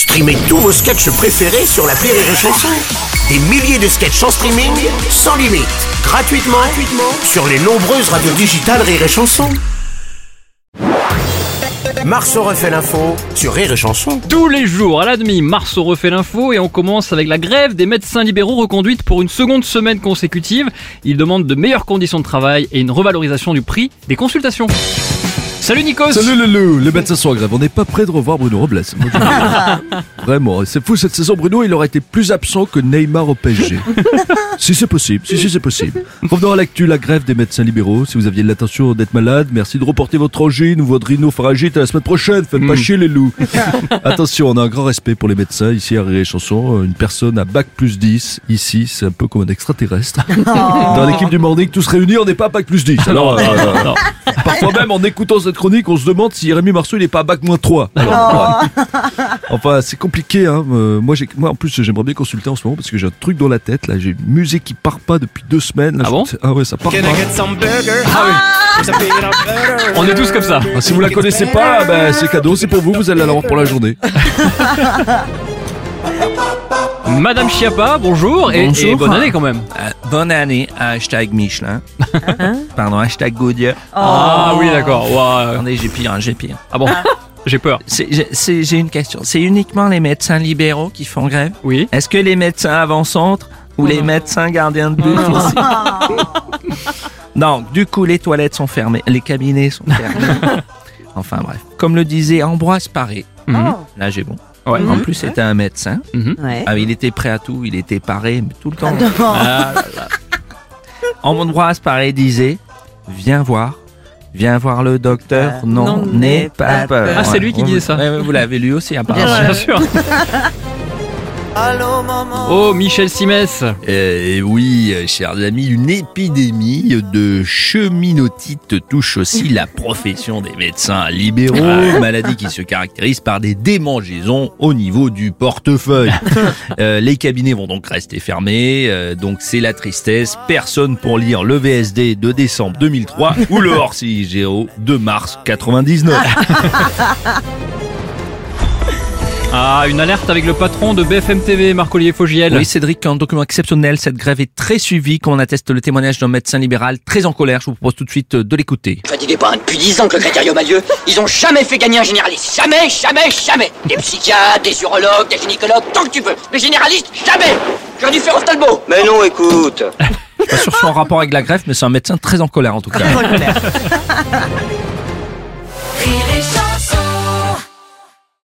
Streamez tous vos sketchs préférés sur la Rire et Chanson. Des milliers de sketchs en streaming, sans limite, gratuitement, sur les nombreuses radios digitales Rire et Chanson. Marceau refait l'info sur Rire et Chanson. Tous les jours à la demi, Marceau refait l'info et on commence avec la grève des médecins libéraux reconduite pour une seconde semaine consécutive. Ils demandent de meilleures conditions de travail et une revalorisation du prix des consultations. Salut Nikos Salut Loulou, les médecins sont en grève. On n'est pas prêt de revoir Bruno Robles. Vraiment, c'est fou cette saison. Bruno, il aurait été plus absent que Neymar au PSG. si c'est possible, si, si c'est possible. Revenons à l'actu, la grève des médecins libéraux. Si vous aviez l'intention d'être malade, merci de reporter votre angine ou votre rhinopharyngite à la semaine prochaine. Faites pas chier les loups. Attention, on a un grand respect pour les médecins ici à Rire et Chanson. Une personne à bac plus 10, ici, c'est un peu comme un extraterrestre. Dans l'équipe du Morning, tous réunis, on n'est pas à bac plus 10. Alors, euh, Non. Parfois même, en écoutant cette chronique, on se demande si Rémi Marceau il est pas à bac moins 3. Alors, ouais. Enfin, c'est compliqué. Hein. Euh, moi, moi, en plus, j'aimerais bien consulter en ce moment parce que j'ai un truc dans la tête. Là, j'ai une musique qui part pas depuis deux semaines. Là, Ah bon? Ah ouais, ça part pas. On est tous comme ça. Ah, si vous la connaissez pas, bah, c'est cadeau, c'est pour vous. Vous allez l'avoir pour la journée. Madame Chiappa, bonjour, et, Bonjour. et bonne année quand même. Euh, bonne année, hashtag Michelin. Pardon, hashtag Gaudier. Ah oui d'accord. Ouah. Attendez, j'ai pire, hein, j'ai pire. Ah bon? J'ai peur. J'ai une question. C'est uniquement les médecins libéraux qui font grève? Oui. Est-ce que les médecins avant-centre ou les médecins gardiens de but aussi? Non, du coup, les toilettes sont fermées, les cabinets sont fermés. Enfin bref. Comme le disait Ambroise Paré, Mhm. là j'ai bon. Ouais. En plus, c'était un médecin. Mhm. Ouais. Ah, il était prêt à tout, il était paré mais tout le temps. Ah là là. Ambroise Paré disait Viens voir, viens voir le docteur, Euh, non, non, n'aie pas peur. Ah, c'est lui qui disait ça. ouais, ouais, vous l'avez lu aussi, apparemment. Bien sûr. Oh, Michel Simès. Euh, oui, euh, chers amis, une épidémie de cheminotite touche aussi la profession des médecins libéraux, maladie qui se caractérise par des démangeaisons au niveau du portefeuille. Euh, les cabinets vont donc rester fermés, euh, donc c'est la tristesse. Personne pour lire le VSD de décembre 2003 ou le hors-CIGO de mars 99. Ah, une alerte avec le patron de BFM TV, Marc-Olivier Fogiel. Oui, Cédric, un document exceptionnel. Cette grève est très suivie, comme on atteste le témoignage d'un médecin libéral très en colère. Je vous propose tout de suite de l'écouter. Fatigué pas, hein, depuis 10 ans que le critérium a lieu, ils ont jamais fait gagner un généraliste. Jamais, jamais, jamais. Des psychiatres, des urologues, des gynécologues, tant que tu veux. Les généralistes, jamais. J'aurais dû faire Ostalbo. Mais non, écoute. Pas sûr son rapport avec la grève, mais c'est un médecin très en colère en tout cas. Très en colère.